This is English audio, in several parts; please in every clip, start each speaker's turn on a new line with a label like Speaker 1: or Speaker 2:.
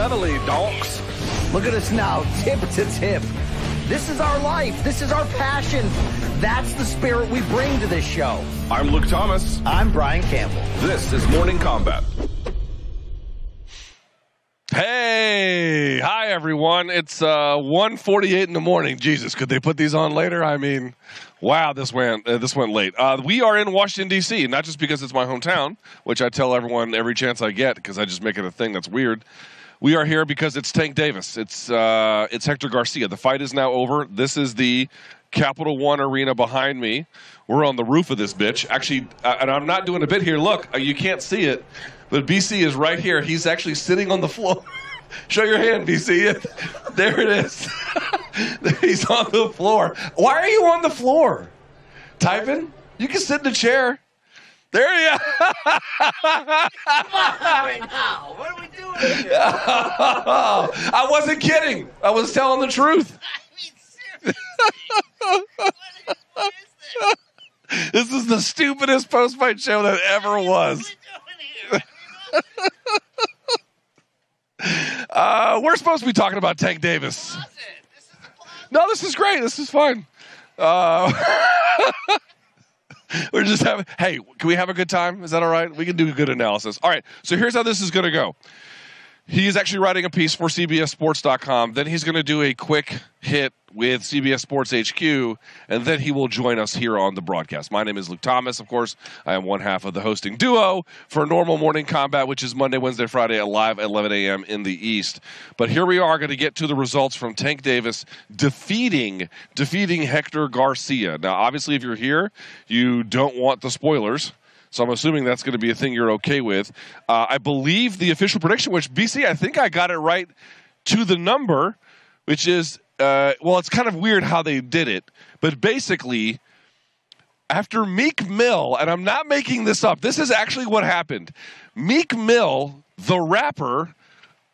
Speaker 1: Reveille, reveille, donks.
Speaker 2: Look at us now, tip to tip. This is our life. This is our passion. That's the spirit we bring to this show.
Speaker 1: I'm Luke Thomas.
Speaker 2: I'm Brian Campbell.
Speaker 1: This is Morning Kombat.
Speaker 3: Hey, hi everyone. It's uh 1:48 in the morning. Jesus, could they put these on later? I mean, wow, this went uh, this went late. Uh, we are in Washington D.C. Not just because it's my hometown, which I tell everyone every chance I get because I just make it a thing that's weird. We are here because it's Tank Davis. It's uh, it's Hector Garcia. The fight is now over. This is the Capital One Arena behind me. We're on the roof of this bitch. Actually, uh, and I'm not doing a bit here. Look, uh, you can't see it, but BC is right here. He's actually sitting on the floor. Show your hand, BC. There it is. He's on the floor. Why are you on the floor? Typing? You can sit in the chair. There you are. now.
Speaker 2: What are we doing here?
Speaker 3: I wasn't kidding. I was telling the truth. This is the stupidest post fight show that ever was. Uh, we're supposed to be talking about Tank Davis. No, this is great. This is fun. Uh, we're just having. Hey, can we have a good time? Is that all right? We can do a good analysis. All right. So here's how this is going to go. He's actually writing a piece for CBSSports.com. Then he's going to do a quick hit with CBS Sports HQ, and then he will join us here on the broadcast. My name is Luke Thomas, of course. I am one half of the hosting duo for Normal Morning Kombat, which is Monday, Wednesday, Friday live at 11 a.m. in the East. But here we are going to get to the results from Tank Davis defeating defeating Hector Garcia. Now, obviously, if you're here, you don't want the spoilers. So I'm assuming that's going to be a thing you're okay with. Uh, I believe the official prediction, which BC, I think I got it right to the number, which is uh, well, it's kind of weird how they did it, but basically, after Meek Mill, and I'm not making this up, this is actually what happened. Meek Mill, the rapper,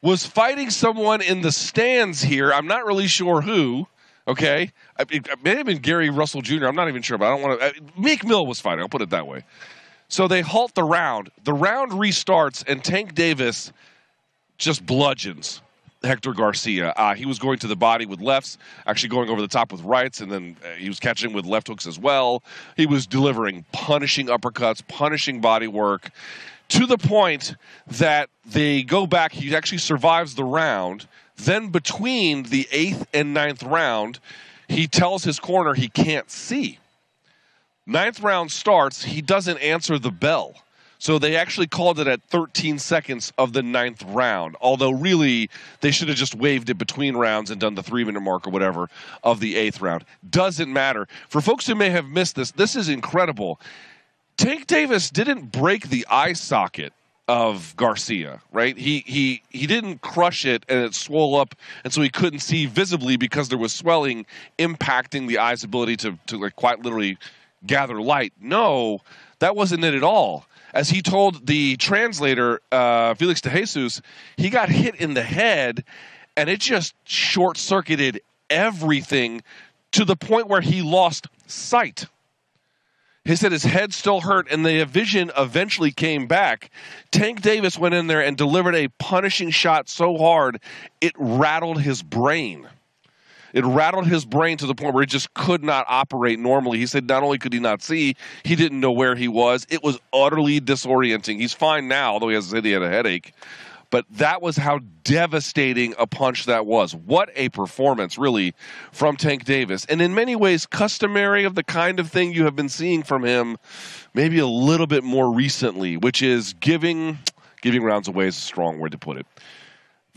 Speaker 3: was fighting someone in the stands here. I'm not really sure who. Okay, it may have been Gary Russell Jr. I'm not even sure, but I don't want to. Uh, Meek Mill was fighting. I'll put it that way. So they halt the round. The round restarts, and Tank Davis just bludgeons Hector Garcia. Uh, he was going to the body with lefts, actually going over the top with rights, and then uh, he was catching with left hooks as well. He was delivering punishing uppercuts, punishing body work, to the point that they go back. He actually survives the round. Then between the eighth and ninth round, he tells his corner he can't see. Ninth round starts, he doesn't answer the bell. So they actually called it at 13 seconds of the ninth round. Although really, they should have just waved it between rounds and done the three minute mark or whatever of the eighth round. Doesn't matter. For folks who may have missed this, this is incredible. Tank Davis didn't break the eye socket of Garcia, right? He he he didn't crush it and it swelled up, and so he couldn't see visibly because there was swelling impacting the eye's ability to to like quite literally gather light. No, that wasn't it at all. As he told the translator, uh, Felix de Jesus, he got hit in the head and it just short circuited everything to the point where he lost sight. He said his head still hurt and the vision eventually came back. Tank Davis went in there and delivered a punishing shot so hard it rattled his brain. It rattled his brain to the point where he just could not operate normally. He said not only could he not see, he didn't know where he was. It was utterly disorienting. He's fine now, although he has said he had a headache. But that was how devastating a punch that was. What a performance, really, from Tank Davis. And in many ways, customary of the kind of thing you have been seeing from him maybe a little bit more recently, which is giving giving rounds away is a strong word to put it.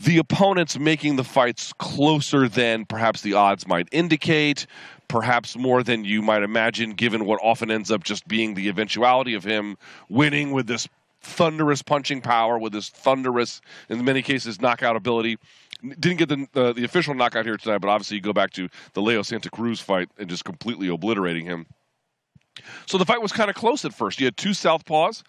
Speaker 3: The opponents making the fights closer than perhaps the odds might indicate, perhaps more than you might imagine, given what often ends up just being the eventuality of him winning with this thunderous punching power, with this thunderous, in many cases, knockout ability. Didn't get the uh, the official knockout here tonight, but obviously you go back to the Leo Santa Cruz fight and just completely obliterating him. So the fight was kind of close at first. You had two southpaws.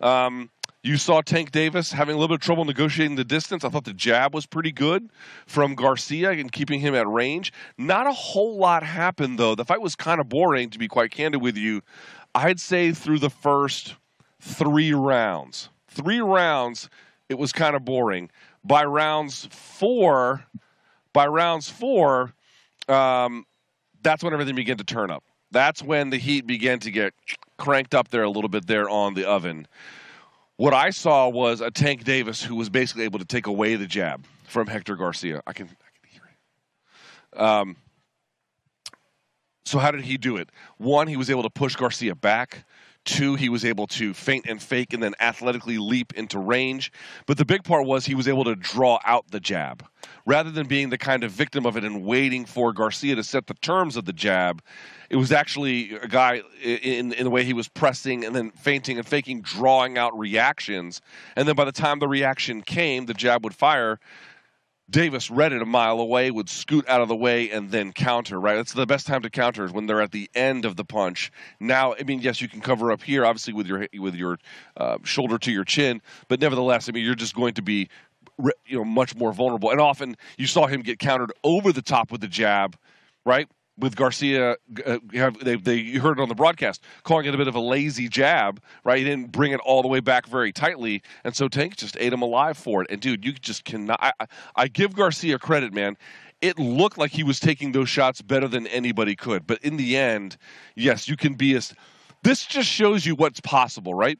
Speaker 3: Um, you saw Tank Davis having a little bit of trouble negotiating the distance. I thought the jab was pretty good from Garcia and keeping him at range. Not a whole lot happened, though. The fight was kind of boring, to be quite candid with you. I'd say through the first three rounds. Three rounds, it was kind of boring. By rounds four, by rounds four, um, that's when everything began to turn up. That's when the heat began to get cranked up there a little bit there on the oven. What I saw was a Tank Davis who was basically able to take away the jab from Hector Garcia. I can, I can hear it. Um, so how did he do it? One, he was able to push Garcia back. Two, he was able to feint and fake and then athletically leap into range. But the big part was he was able to draw out the jab. Rather than being the kind of victim of it and waiting for Garcia to set the terms of the jab, it was actually a guy in, in the way he was pressing and then feinting and faking, drawing out reactions. And then by the time the reaction came, the jab would fire. Davis read it a mile away, would scoot out of the way and then counter, right? That's the best time to counter is when they're at the end of the punch. Now, I mean, yes, you can cover up here, obviously, with your with your uh, shoulder to your chin, but nevertheless, I mean, you're just going to be, you know, much more vulnerable. And often you saw him get countered over the top with the jab, right? With Garcia, uh, they, they you heard it on the broadcast, calling it a bit of a lazy jab, right? He didn't bring it all the way back very tightly, and so Tank just ate him alive for it. And dude, you just cannot. I, I give Garcia credit, man. It looked like he was taking those shots better than anybody could, but in the end, yes, you can be as. This just shows you what's possible, right?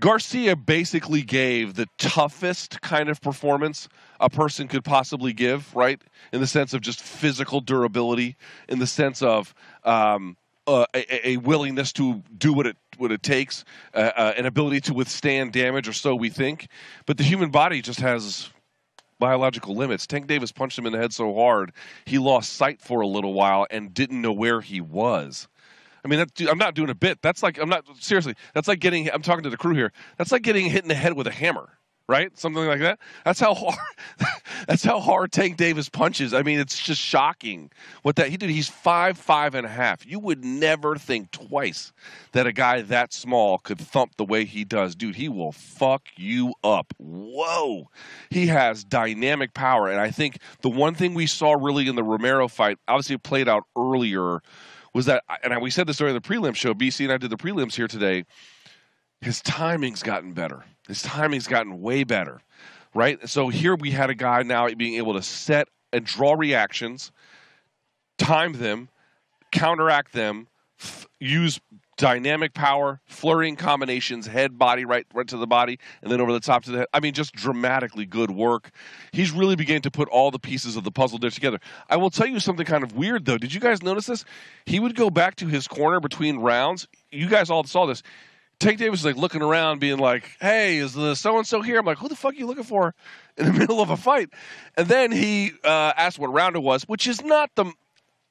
Speaker 3: Garcia basically gave the toughest kind of performance a person could possibly give, right? In the sense of just physical durability, in the sense of um, uh, a, a, willingness to do what it what it takes, uh, uh, an ability to withstand damage, or so we think. But the human body just has biological limits. Tank Davis punched him in the head so hard he lost sight for a little while and didn't know where he was. I mean, that, I'm not doing a bit. That's like I'm not seriously. That's like getting. I'm talking to the crew here. That's like getting hit in the head with a hammer, right? Something like that. That's how hard. that's how hard Tank Davis punches. I mean, it's just shocking what that he did. He's five five and a half. You would never think twice that a guy that small could thump the way he does, dude. He will fuck you up. Whoa, he has dynamic power, and I think the one thing we saw really in the Romero fight, obviously, it played out earlier was that, and we said this during the prelim show. BC and I did the prelims here today. His timing's gotten better. His timing's gotten way better, right? So here we had a guy now being able to set and draw reactions, time them, counteract them, f- use dynamic power, flurrying combinations, head, body, right, right to the body, and then over the top to the head. I mean, just dramatically good work. He's really beginning to put all the pieces of the puzzle there together. I will tell you something kind of weird though. Did you guys notice this? He would go back to his corner between rounds. You guys all saw this. Tank Davis is like looking around, being like, "Hey, is the so and so here?" I'm like, "Who the fuck are you looking for in the middle of a fight?" And then he uh, asked what round it was, which is not the.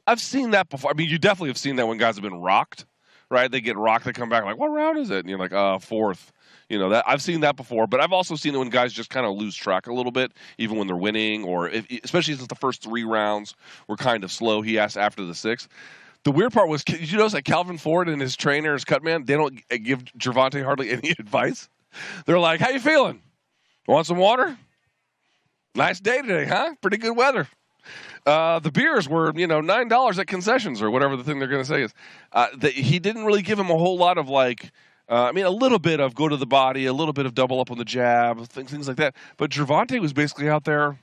Speaker 3: I've seen that before. I mean, you definitely have seen that when guys have been rocked right? They get rocked, they come back like, what round is it? And you're like, uh, fourth. You know that I've seen that before, but I've also seen it when guys just kind of lose track a little bit, even when they're winning, or if, especially since the first three rounds were kind of slow. He asked after the sixth. The weird part was, did you notice that Calvin Ford and his trainer, his cutman, they don't give Gervonta hardly any advice. They're like, "How you feeling? Want some water? Nice day today, huh? Pretty good weather." Uh, the beers were, you know, nine dollars at concessions or whatever the thing they're going to say is. Uh, he didn't really give him a whole lot of like. Uh, I mean, a little bit of go to the body, a little bit of double up on the jab, things, things like that. But Gervonta was basically out there.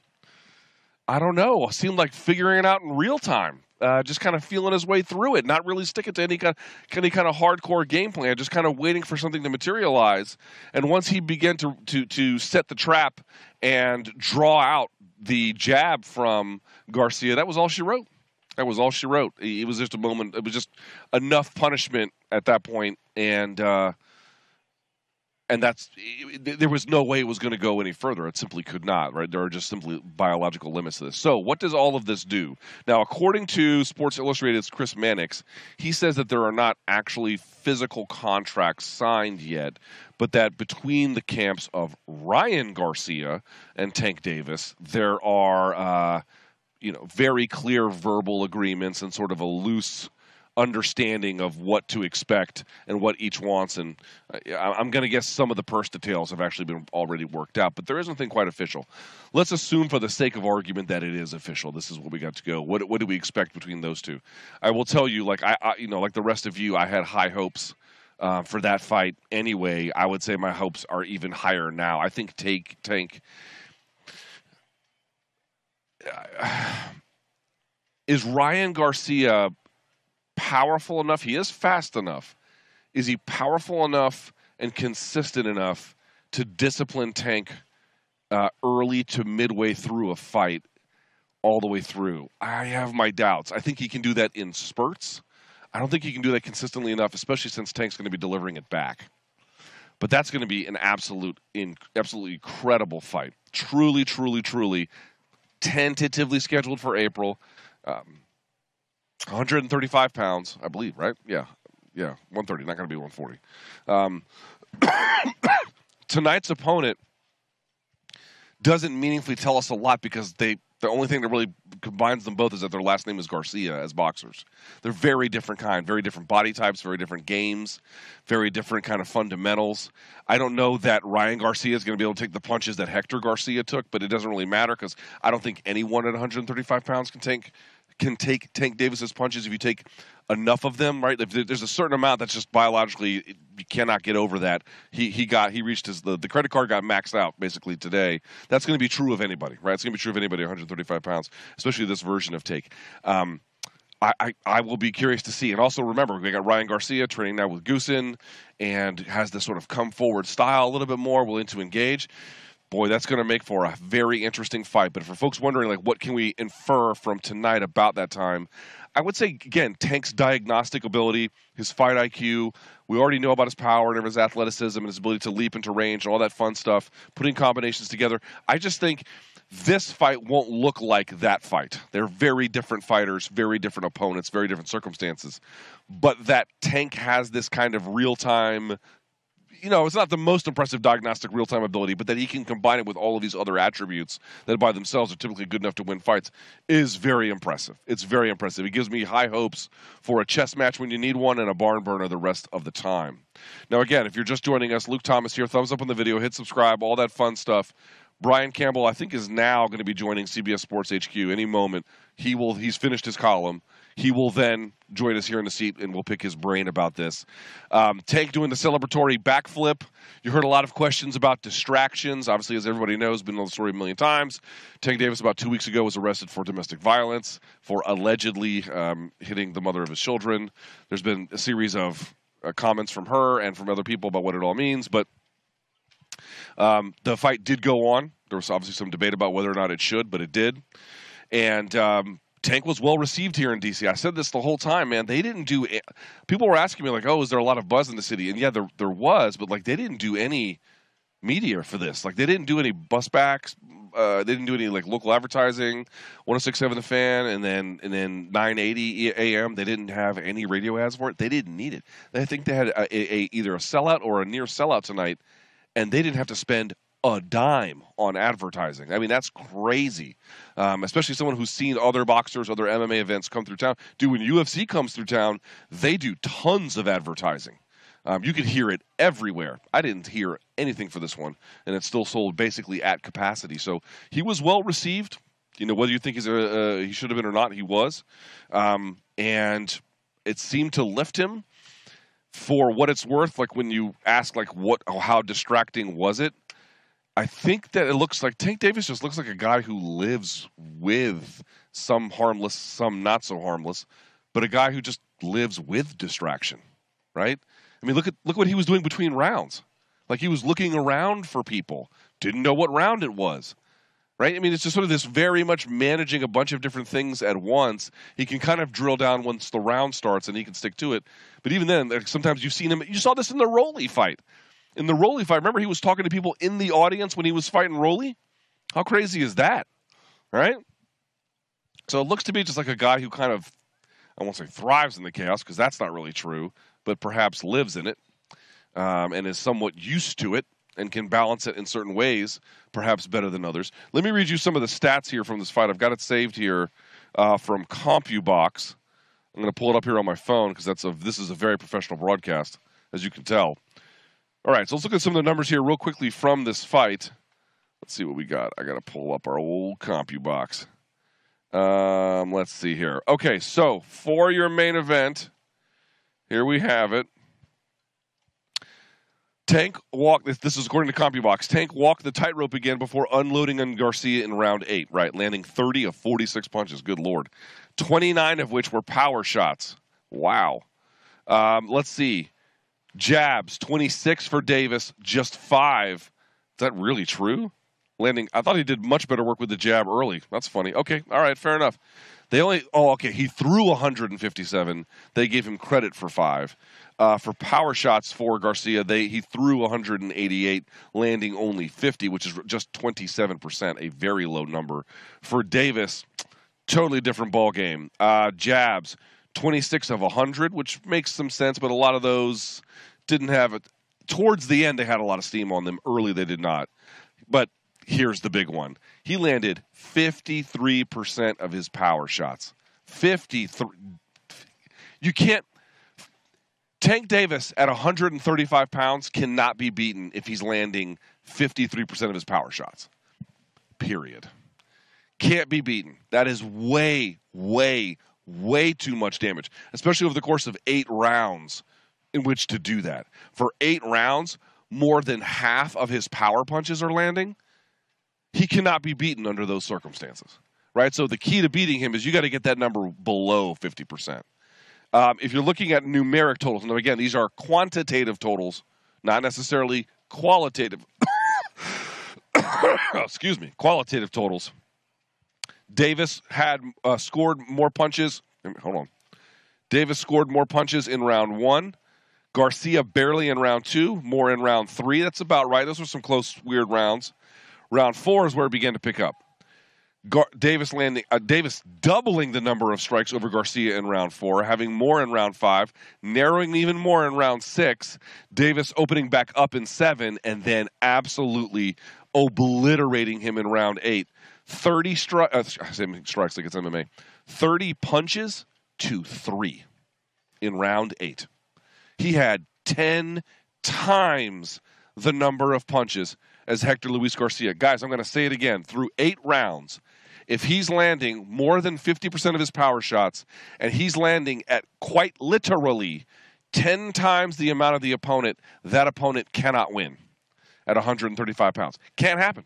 Speaker 3: I don't know. Seemed like figuring it out in real time. uh, just kind of feeling his way through it, not really sticking to any kind, any kind of hardcore game plan, just kind of waiting for something to materialize. And once he began to to to set the trap and draw out the jab from Garcia, that was all she wrote. That was all she wrote. It was just a moment. It was just enough punishment at that point, and uh, and that's there was no way it was going to go any further. It simply could not. Right? There are just simply biological limits to this. So, what does all of this do? Now, according to Sports Illustrated's Chris Mannix, he says that there are not actually physical contracts signed yet, but that between the camps of Ryan Garcia and Tank Davis, there are. Uh, you know, very clear verbal agreements and sort of a loose understanding of what to expect and what each wants. And uh, I'm going to guess some of the purse details have actually been already worked out, but there is nothing quite official. Let's assume, for the sake of argument, that it is official. This is what we got to go. What what do we expect between those two? I will tell you, like I, I you know, like the rest of you, I had high hopes. Uh, for that fight, anyway, I would say my hopes are even higher now. I think Tank Tank is Ryan Garcia powerful enough? He is fast enough. Is he powerful enough and consistent enough to discipline Tank uh, early to midway through a fight, all the way through? I have my doubts. I think he can do that in spurts. I don't think he can do that consistently enough, especially since Tank's going to be delivering it back. But that's going to be an absolute, in, absolutely incredible fight. Truly, truly, truly, tentatively scheduled for April. Um, 135 pounds, I believe, right? Yeah, yeah, 130. Not going to be 140. Um, tonight's opponent doesn't meaningfully tell us a lot because they the only thing that really combines them both is that their last name is Garcia as boxers. They're very different kind, very different body types, very different games, very different kind of fundamentals. I don't know that Ryan Garcia is going to be able to take the punches that Hector Garcia took, but it doesn't really matter because I don't think anyone at 135 pounds can take can take Tank Davis's punches if you take enough of them, right? If there's a certain amount that's just biologically you cannot get over that. He he got he reached his the, the credit card got maxed out basically today. That's going to be true of anybody, right? It's going to be true of anybody 135 pounds, especially this version of take. Um, I, I, I, will be curious to see. And also remember, we got Ryan Garcia training now with Goossen and has this sort of come forward style a little bit more, willing to engage boy, that's going to make for a very interesting fight. But for folks wondering, like, what can we infer from tonight about that time? I would say again, Tank's diagnostic ability, his fight IQ. We already know about his power and his athleticism and his ability to leap into range and all that fun stuff. Putting combinations together. I just think this fight won't look like that fight. They're very different fighters, very different opponents, very different circumstances. But that Tank has this kind of real time you know, it's not the most impressive diagnostic real time ability, but that he can combine it with all of these other attributes that by themselves are typically good enough to win fights is very impressive. It's very impressive. It gives me high hopes for a chess match when you need one and a barn burner the rest of the time. Now, again, if you're just joining us, Luke Thomas here. Thumbs up on the video, hit subscribe, all that fun stuff. Brian Campbell, I think, is now going to be joining CBS Sports HQ any moment. He will. He's finished his column. He will then join us here in the seat, and we'll pick his brain about this. Um, Tank doing the celebratory backflip. You heard a lot of questions about distractions. Obviously, as everybody knows, been on the story a million times. Tank Davis about two weeks ago was arrested for domestic violence for allegedly um, hitting the mother of his children. There's been a series of uh, comments from her and from other people about what it all means, but um, the fight did go on. There was obviously some debate about whether or not it should, but it did. And um, Tank was well received here in DC. I said this the whole time, man. They didn't do. People were asking me like, "Oh, is there a lot of buzz in the city?" And yeah, there there was, but like they didn't do any media for this. Like they didn't do any bus backs. Uh, they didn't do any like local advertising. 106.7 The Fan, and then and then 980 AM. They didn't have any radio ads for it. They didn't need it. I think they had a, a, a either a sellout or a near sellout tonight, and they didn't have to spend a dime on advertising. I mean, that's crazy. Um, especially someone who's seen other boxers, other MMA events come through town. Do when UFC comes through town, they do tons of advertising. Um, you could hear it everywhere. I didn't hear anything for this one, and it's still sold basically at capacity. So he was well received. You know, whether you think he's a, uh, he should have been or not, he was. Um, and it seemed to lift him for what it's worth. Like when you ask, like, what, how distracting was it? I think that it looks like Tank Davis just looks like a guy who lives with some harmless, some not so harmless, but a guy who just lives with distraction, right? I mean, look at look what he was doing between rounds. Like he was looking around for people, didn't know what round it was. Right? I mean, it's just sort of this very much managing a bunch of different things at once. He can kind of drill down once the round starts and he can stick to it. But even then, sometimes you've seen him. You saw this in the Rolly fight. In the Rolly fight, remember he was talking to people in the audience when he was fighting Rolly? How crazy is that? Right? So it looks to me just like a guy who kind of, I won't say thrives in the chaos because that's not really true, but perhaps lives in it um, and is somewhat used to it and can balance it in certain ways, perhaps better than others. Let me read you some of the stats here from this fight. I've got it saved here uh, from CompuBox. I'm going to pull it up here on my phone because that's a this is a very professional broadcast, as you can tell. All right, so let's look at some of the numbers here real quickly from this fight. Let's see what we got. I got to pull up our old CompuBox. Um, let's see here. Okay, so for your main event, here we have it. Tank walked. This is according to CompuBox. Tank walked the tightrope again before unloading on Garcia in round eight. Right, landing 30 of 46 punches. Good lord, 29 of which were power shots. Wow. Um, let's see. Jabs 26 for Davis, just five. Is that really true? Landing. I thought he did much better work with the jab early. That's funny. Okay, all right, fair enough. They only. Oh, okay. He threw 157. They gave him credit for five. Uh, for power shots for Garcia, they he threw 188, landing only 50, which is just 27%, a very low number. For Davis, totally different ball game. Uh, jabs, 26 of 100, which makes some sense, but a lot of those didn't have it. Towards the end, they had a lot of steam on them. Early, they did not. But here's the big one: he landed 53% of his power shots. 53. You can't Tank Davis at 135 pounds cannot be beaten if he's landing 53% of his power shots. Period. Can't be beaten. That is way, way, way too much damage, especially over the course of eight rounds in which to do that. For eight rounds, more than half of his power punches are landing. He cannot be beaten under those circumstances, right? So the key to beating him is you got to get that number below 50%. Um, if you're looking at numeric totals, and again, these are quantitative totals, not necessarily qualitative. excuse me, qualitative totals. Davis had uh, scored more punches. Hold on. Davis scored more punches in round one. Garcia barely in round two, more in round three. That's about right. Those were some close, weird rounds. Round four is where it began to pick up. Gar- Davis landing uh, Davis doubling the number of strikes over Garcia in round four, having more in round five, narrowing even more in round six. Davis opening back up in seven, and then absolutely obliterating him in round eight. Thirty stri- uh, strikes like it's MMA. Thirty punches to three in round eight. He had ten times the number of punches as Hector Luis Garcia. Guys, I'm going to say it again. Through eight rounds, if he's landing more than 50% of his power shots and he's landing at quite literally 10 times the amount of the opponent, that opponent cannot win at 135 pounds. Can't happen.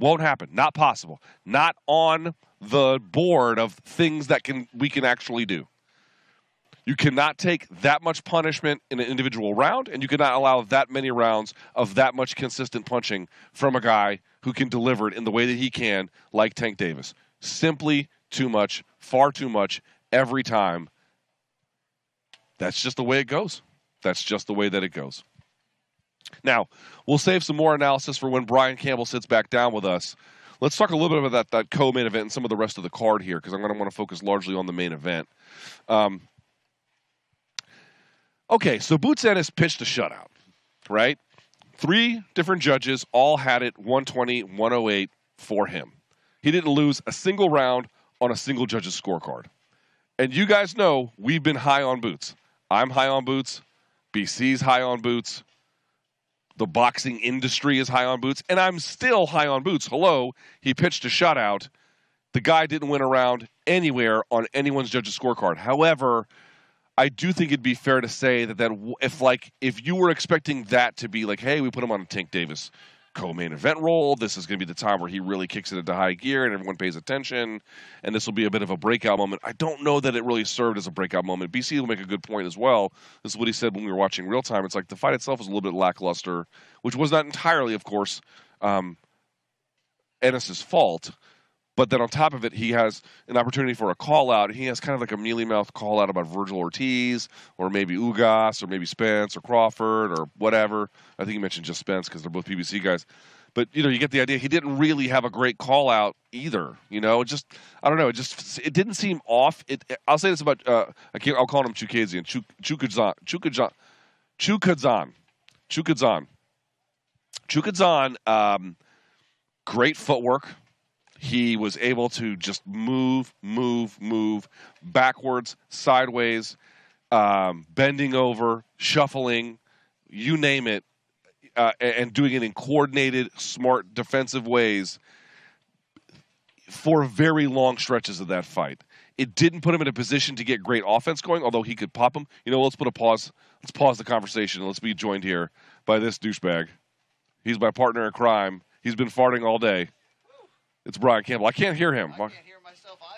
Speaker 3: Won't happen. Not possible. Not on the board of things that can we can actually do. You cannot take that much punishment in an individual round, and you cannot allow that many rounds of that much consistent punching from a guy who can deliver it in the way that he can, like Tank Davis. Simply too much, far too much, every time. That's just the way it goes. That's just the way that it goes. Now, we'll save some more analysis for when Brian Campbell sits back down with us. Let's talk a little bit about that, that co-main event and some of the rest of the card here, because I'm going to want to focus largely on the main event. Um, okay, so Boots Ennis pitched a shutout, right? Three different judges all had it 120, 108 for him. He didn't lose a single round on a single judge's scorecard. And you guys know we've been high on Boots. I'm high on Boots. BC's high on Boots. The boxing industry is high on Boots. And I'm still high on Boots. Hello, he pitched a shutout. The guy didn't win around anywhere on anyone's judge's scorecard. However, I do think it'd be fair to say that that if like if you were expecting that to be like, hey, we put him on a Tank Davis co-main event role. This is going to be the time where he really kicks it into high gear and everyone pays attention. And this will be a bit of a breakout moment. I don't know that it really served as a breakout moment. BC will make a good point as well. This is what he said when we were watching real time. It's like the fight itself was a little bit lackluster, which was not entirely, of course, um, Ennis's fault. But then on top of it, he has an opportunity for a call out. He has kind of like a mealy mouth call out about Vergil Ortiz or maybe Ugas or maybe Spence or Crawford or whatever. I think he mentioned just Spence because they're both PBC guys. But you know, you get the idea. He didn't really have a great call out either. You know, it just I don't know. It just it didn't seem off. It. I'll say this about uh, I can't. I'll call him Chukazian. Chuk, Chukadzan. Chukadzan. Chukadzan. Chukadzan. Um, great footwork he was able to just move, move, move backwards, sideways, um, bending over, shuffling, you name it, uh, and doing it in coordinated, smart defensive ways for very long stretches of that fight. It didn't put him in a position to get great offense going, although he could pop him. You know, let's put a pause. Let's pause the conversation. Let's be joined here by this douchebag. He's my partner in crime. He's been farting all day. It's Brian Campbell. I can't hear him.
Speaker 4: I can't hear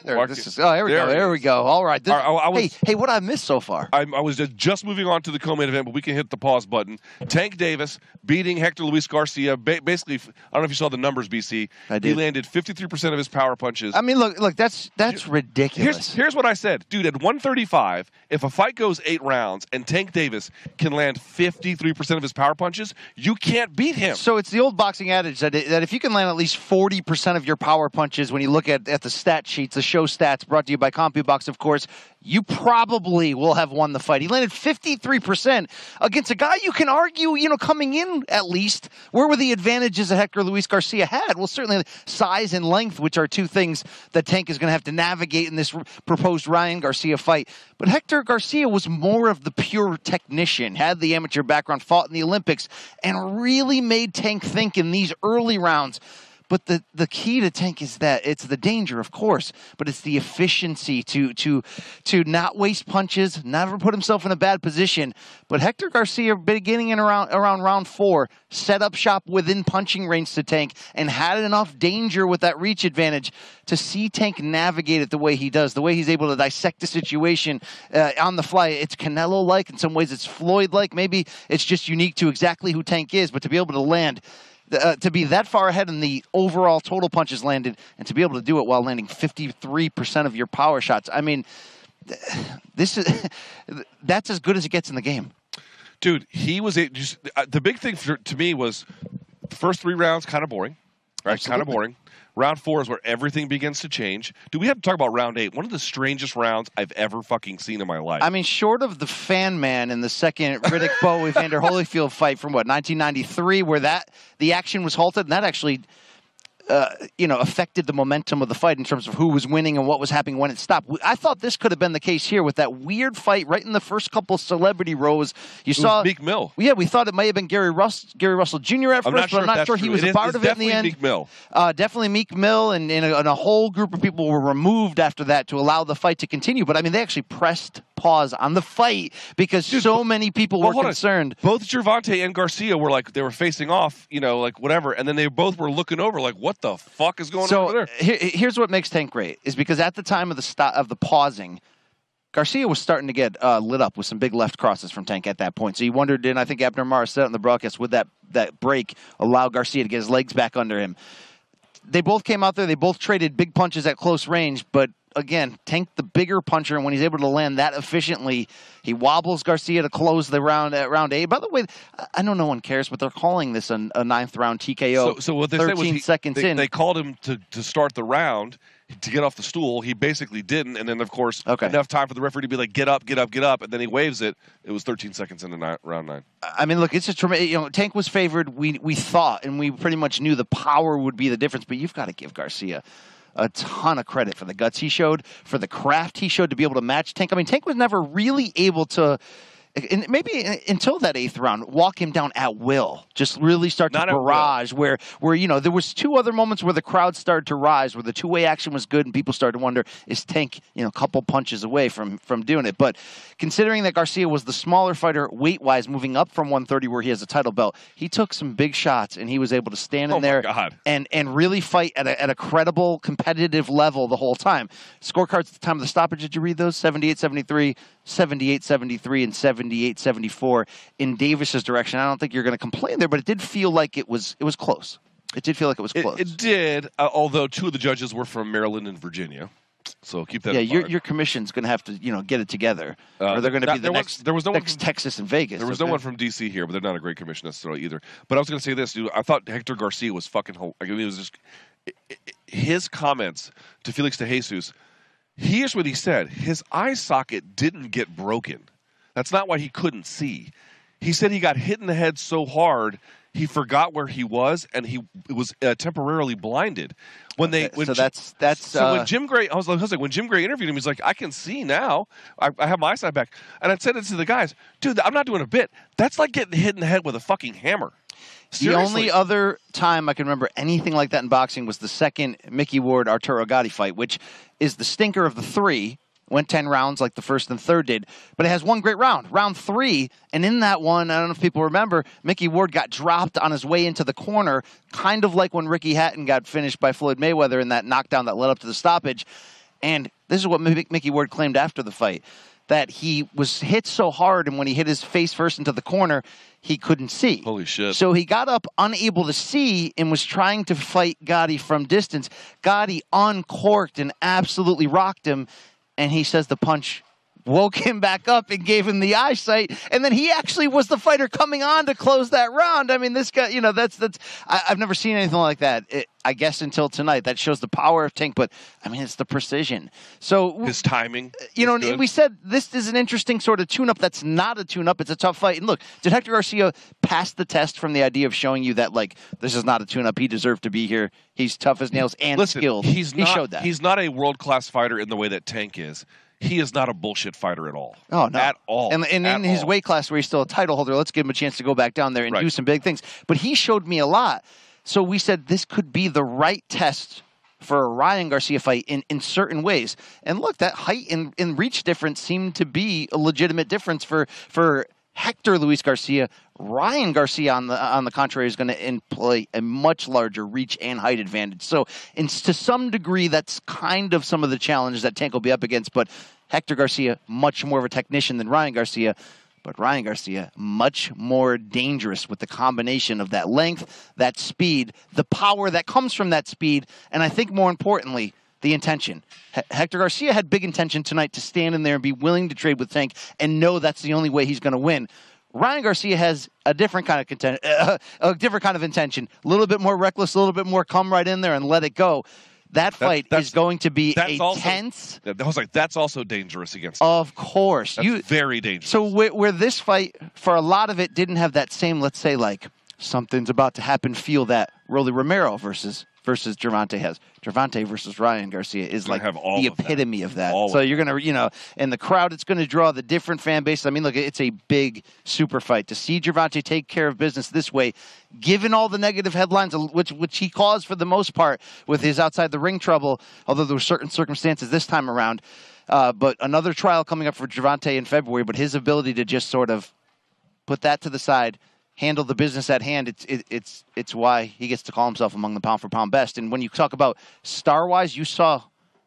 Speaker 4: either. This is, oh, here we
Speaker 3: There
Speaker 4: go. There we go. All right. This-
Speaker 3: All right, I- I was-
Speaker 4: hey, hey, what I missed so far?
Speaker 3: I, I was just- just moving on to the co-main event, but we can hit the pause button. Tank Davis beating Hector Luis Garcia. Ba- basically, I don't know if you saw the numbers, BC.
Speaker 4: I did.
Speaker 3: He landed 53% of his power punches.
Speaker 4: I mean, look, look. That's that's ridiculous.
Speaker 3: Here's, here's what I said, dude. At 135, if a fight goes eight rounds and Tank Davis can land 53% of his power punches, you can't beat him.
Speaker 4: So it's the old boxing adage that, that if you can land at least 40% of your power punches when you look at, at the stat sheets, the show stats brought to you by CompuBox, of course, you probably will have won the fight. He landed 53% against a guy you can argue, you know, coming in at least, where were the advantages that Hector Luis Garcia had? Well, certainly size and length, which are two things that Tank is going to have to navigate in this proposed Ryan Garcia fight. But Hector Garcia was more of the pure technician, had the amateur background, fought in the Olympics, and really made Tank think in these early rounds. But the, the key to Tank is that it's the danger, of course, but it's the efficiency to to to not waste punches, never put himself in a bad position. But Hector Garcia, beginning in around around round four, set up shop within punching range to Tank and had enough danger with that reach advantage to see Tank navigate it the way he does, the way he's able to dissect the situation uh, on the fly. It's Canelo like, in some ways, it's Floyd like. Maybe it's just unique to exactly who Tank is, but to be able to land uh, to be that far ahead in the overall total punches landed and to be able to do it while landing 53% of your power shots. I mean, this is that's as good as it gets in the game.
Speaker 3: dude, he was a, just uh, the big thing for, to me was the first three rounds kind of boring, right? Kind of boring. Round four is where everything begins to change. Do we have to talk about round eight? One of the strangest rounds I've ever fucking seen in my life.
Speaker 4: I mean, short of the fan man in the second Riddick Bowe Evander Holyfield fight from what 1993, where that the action was halted, and that actually. Uh, you know, affected the momentum of the fight in terms of who was winning and what was happening when it stopped. I thought this could have been the case here with that weird fight right in the first couple celebrity rows. You
Speaker 3: it
Speaker 4: saw
Speaker 3: Meek Mill.
Speaker 4: Yeah, we thought it may have been Gary Russ, Gary Russell Jr. at
Speaker 3: I'm
Speaker 4: first,
Speaker 3: not
Speaker 4: but I'm not sure
Speaker 3: true.
Speaker 4: he was
Speaker 3: It
Speaker 4: a part
Speaker 3: it's
Speaker 4: of it in the
Speaker 3: definitely
Speaker 4: end.
Speaker 3: Meek Mill.
Speaker 4: Uh, definitely Meek Mill, and, and, a, and a whole group of people were removed after that to allow the fight to continue. But I mean, they actually pressed pause on the fight because so many people
Speaker 3: Well,
Speaker 4: were
Speaker 3: hold on.
Speaker 4: concerned.
Speaker 3: Both Gervonta and Garcia were like they were facing off, you know, like whatever, and then they both were looking over, like, what the fuck is going on over there?
Speaker 4: here, here's what makes Tank great is because at the time of the sto- of the pausing, Garcia was starting to get uh, lit up with some big left crosses from Tank at that point. So you wondered, and I think Abner Mares said it on the broadcast, would that that break allow Garcia to get his legs back under him? They both came out there. They both traded big punches at close range, but again, Tank the bigger puncher, and when he's able to land that efficiently, he wobbles Garcia to close the round at round eight. By the way, I- know no one cares, but they're calling this a, a ninth round TKO.
Speaker 3: So, so what they
Speaker 4: 13
Speaker 3: said was he,
Speaker 4: seconds
Speaker 3: they,
Speaker 4: in.
Speaker 3: they called him to, to start the round to get off the stool. He basically didn't, and then of course
Speaker 4: Okay.
Speaker 3: enough time for the referee to be like, "Get up, get up, get up," and then he waves it. It was 13 seconds into ni- round nine.
Speaker 4: I mean, look, it's a tremendous. You know, Tank was favored. We we thought, and we pretty much knew the power would be the difference. But you've got to give Garcia a ton of credit for the guts he showed, for the craft he showed to be able to match Tank. I mean, Tank was never really able to. And maybe uh, until that eighth round, walk him down at will. Just really start to barrage where where you know there was two other moments where the crowd started to rise, where the two way action was good, and people started to wonder is Tank you know a couple punches away from from doing it. But considering that Garcia was the smaller fighter weight wise, moving up from 130 where he has a title belt, he took some big shots and he was able to stand
Speaker 3: Oh
Speaker 4: in
Speaker 3: my
Speaker 4: there
Speaker 3: God.
Speaker 4: and and really fight at a, at a credible competitive level the whole time. Scorecards at the time of the stoppage, did you read those? 78 73, 78 73, and 78 74 in Davis's direction. I don't think you're going to complain there, but it did feel like it was it was close. It did feel like it was close.
Speaker 3: it did, uh, although two of the judges were from Maryland and Virginia. So keep that
Speaker 4: yeah,
Speaker 3: in
Speaker 4: your your commission's going to have to you know get it together,
Speaker 3: Uh,
Speaker 4: or they're going to be the
Speaker 3: there was-
Speaker 4: next.
Speaker 3: there was no one
Speaker 4: next
Speaker 3: from-
Speaker 4: Texas and Vegas.
Speaker 3: There was no one from DC here, but they're not a great commission necessarily either. But I was going to say this, dude. I thought Hector Garcia was fucking. I mean, it was just i- i- his comments to Felix de Jesus. Here's what he said: His eye socket didn't get broken. That's not why he couldn't see. He said he got hit in the head so hard he forgot where he was and he was uh, temporarily blinded. When they, when
Speaker 4: so
Speaker 3: Jim-
Speaker 4: that's that's
Speaker 3: so
Speaker 4: uh,
Speaker 3: when Jim Gray, I was, like, I was like, when Jim Gray interviewed him, he's like, I can see now. I, I have my eyesight back. And I said it to the guys, dude, I'm not doing a bit. That's like getting hit in the head with a fucking hammer.
Speaker 4: The
Speaker 3: Seriously.
Speaker 4: only other time I can remember anything like that in boxing was the second Mickey Ward Arturo Gatti fight, which is the stinker of the three. Went 10 rounds like the first and third did, but it has one great round, round three. And in that one, I don't know if people remember, Mickey Ward got dropped on his way into the corner, kind of like when Ricky Hatton got finished by Floyd Mayweather in that knockdown that led up to the stoppage. And this is what Mickey Ward claimed after the fight that he was hit so hard, and when he hit his face first into the corner, he couldn't see.
Speaker 3: Holy shit.
Speaker 4: So he got up unable to see and was trying to fight Gatti from distance. Gatti uncorked and absolutely rocked him, and he says the punch woke him back up and gave him the eyesight and then he actually was the fighter coming on to close that round i mean this guy you know that's that's I, i've never seen anything like that it, i guess until tonight that shows the power of tank but i mean it's the precision so
Speaker 3: his timing.
Speaker 4: Eh, you know,
Speaker 3: good.
Speaker 4: we said this is an interesting sort of tune-up. That's not a tune-up. It's a tough fight. And look, did Hector Garcia pass the test from the idea of showing you that like this is not a tune-up? He deserved to be here. He's tough as nails and
Speaker 3: Listen,
Speaker 4: skilled.
Speaker 3: he's
Speaker 4: he
Speaker 3: not,
Speaker 4: showed that.
Speaker 3: He's not a world class fighter in the way that Tank is. He is not a bullshit fighter at all.
Speaker 4: Oh no,
Speaker 3: At all.
Speaker 4: And, and
Speaker 3: At
Speaker 4: in his
Speaker 3: all.
Speaker 4: weight class, where he's still a title holder, let's give him a chance to go back down there and
Speaker 3: Right.
Speaker 4: do some big things. But he showed me a lot. So we said this could be the right test for a Ryan Garcia fight in, in certain ways. And look, that height and, and reach difference seemed to be a legitimate difference for for Hector Luis Garcia. Ryan Garcia, on the on the contrary, is going to employ a much larger reach and height advantage. So, in, to some degree, that's kind of some of the challenges that Tank will be up against. But Hector Garcia, much more of a technician than Ryan Garcia. But Ryan Garcia, much more dangerous with the combination of that length, that speed, the power that comes from that speed, and I think more importantly, the intention. H- Hector Garcia had big intention tonight to stand in there and be willing to trade with Tank and know that's the only way he's going to win. Ryan Garcia has a different kind of content, uh, a different kind of intention, a little bit more reckless, a little bit more come right in there and let it go. That fight
Speaker 3: that's-
Speaker 4: is going to be a
Speaker 3: also,
Speaker 4: tense.
Speaker 3: I was like, that's also dangerous against.
Speaker 4: Of course,
Speaker 3: That's
Speaker 4: you
Speaker 3: very dangerous.
Speaker 4: so where, where this fight, for a lot of it, didn't have that same, let's say, like something's about to happen feel that Rolly Romero versus versus Gervonta has. Gervonta versus Ryan Garcia is like the
Speaker 3: of that.
Speaker 4: epitome of that. So
Speaker 3: of
Speaker 4: you're gonna, you know, and the crowd, it's gonna draw the different fan base. I mean, look, it's a big super fight to see Gervonta take care of business this way, given all the negative headlines, which which he caused for the most part with his outside the ring trouble. Although there were certain circumstances this time around. Uh, but another trial coming up for Gervonta in February. But his ability to just sort of put that to the side, handle the business at hand. It's it, it's it's why he gets to call himself among the pound for pound best. And when you talk about star wise, you saw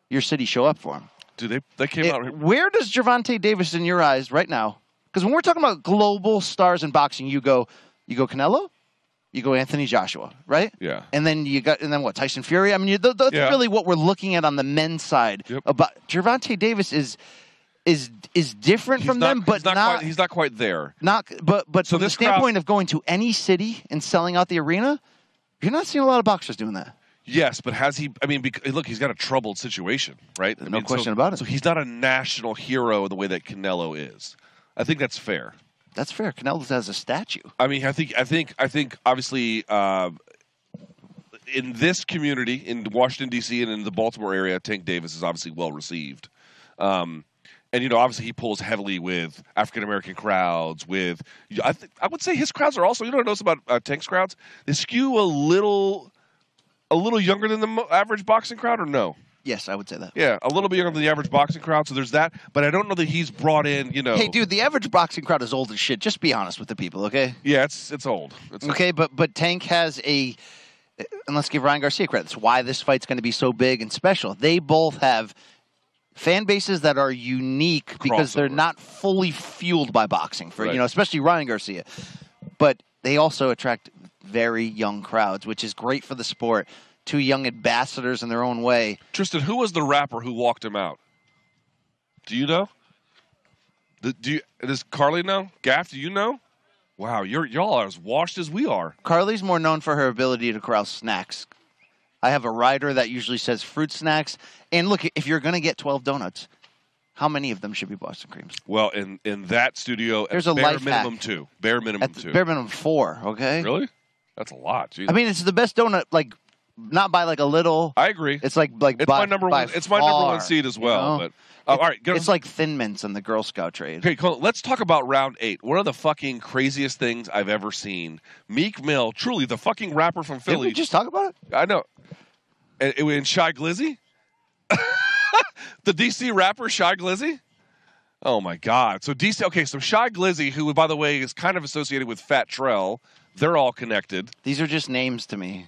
Speaker 4: your city show up for him.
Speaker 3: Do they, they came
Speaker 4: It-
Speaker 3: out.
Speaker 4: where does Gervonta Davis in your eyes right now? Because when we're talking about global stars in boxing, you go you go Canelo, you go Anthony Joshua, right?
Speaker 3: Yeah.
Speaker 4: And then you got and then what Tyson Fury? I mean, you, that's
Speaker 3: Yeah.
Speaker 4: really what we're looking at on the men's side.
Speaker 3: Yep.
Speaker 4: About Gervonta Davis is is is different
Speaker 3: He's
Speaker 4: from
Speaker 3: not,
Speaker 4: them, but
Speaker 3: he's not,
Speaker 4: not
Speaker 3: quite, he's not quite there.
Speaker 4: not but but
Speaker 3: So
Speaker 4: from the
Speaker 3: this crowd-
Speaker 4: standpoint of going to any city and selling out the arena, you're not seeing a lot of boxers doing that.
Speaker 3: Yes, but has he? I mean, bec- look, he's got a troubled situation, right? I
Speaker 4: No
Speaker 3: mean, so-
Speaker 4: question about it.
Speaker 3: So he's not a national hero in the way that Canelo is. I think that's fair.
Speaker 4: That's fair. Canelo has a statue.
Speaker 3: I mean, I think, I think, I think, obviously, uh, in this community in Washington D.C. and in the Baltimore area, Tank Davis is obviously well received, um, and you know, obviously he pulls heavily with African American crowds. With I, th- I would say his crowds are also. You know what I notice about uh, Tank's crowds? They skew a little, a little younger than the average boxing crowd, or no?
Speaker 4: Yes, I would say that.
Speaker 3: Yeah, a little bit younger than the average boxing crowd. So there's that. But I don't know that he's brought in. You know,
Speaker 4: Hey, dude, the average boxing crowd is old as shit. Just be honest with the people, okay?
Speaker 3: Yeah, it's it's old. It's
Speaker 4: Okay, but but Tank has a, and let's give Ryan Garcia credit. That's why this fight's going to be so big and special. They both have fan bases that are unique because they're not fully fueled by boxing. For
Speaker 3: Right.
Speaker 4: you know, especially Ryan Garcia, but they also attract very young crowds, which is great for the sport. Two young ambassadors in their own way.
Speaker 3: Tristan, who was the rapper who walked him out? Do you know? The, do you, does Carly know? Gaff, do you know? Wow, you're y'all are as washed as we are.
Speaker 4: Carly's more known for her ability to corral snacks. I have a rider that usually says fruit snacks. And look, if you're going to get 12 donuts, how many of them should be Boston creams?
Speaker 3: Well, in in that studio,
Speaker 4: There's a
Speaker 3: bare
Speaker 4: life
Speaker 3: minimum
Speaker 4: hack.
Speaker 3: two. Bare minimum
Speaker 4: At the
Speaker 3: two.
Speaker 4: bare minimum, four, okay?
Speaker 3: really? That's a lot. Jeez.
Speaker 4: I mean, it's the best donut, like, not by like a little.
Speaker 3: I agree.
Speaker 4: It's like, like
Speaker 3: It's
Speaker 4: by,
Speaker 3: my number one. It's my number one seed as
Speaker 4: you
Speaker 3: well.
Speaker 4: know?
Speaker 3: But uh, all right,
Speaker 4: It's like Thin Mints in the Girl Scout trade.
Speaker 3: Okay, Cole, let's talk about round eight. One of the fucking craziest things I've ever seen. Meek Mill, truly the fucking rapper from Philly.
Speaker 4: Didn't we just talk about it?
Speaker 3: I know. And, and Shy Glizzy? the DC rapper Shy Glizzy? Oh my God. So DC, okay, so Shy Glizzy, who, by the way, is kind of associated with Fat Trel, they're all connected.
Speaker 4: These are just names to me.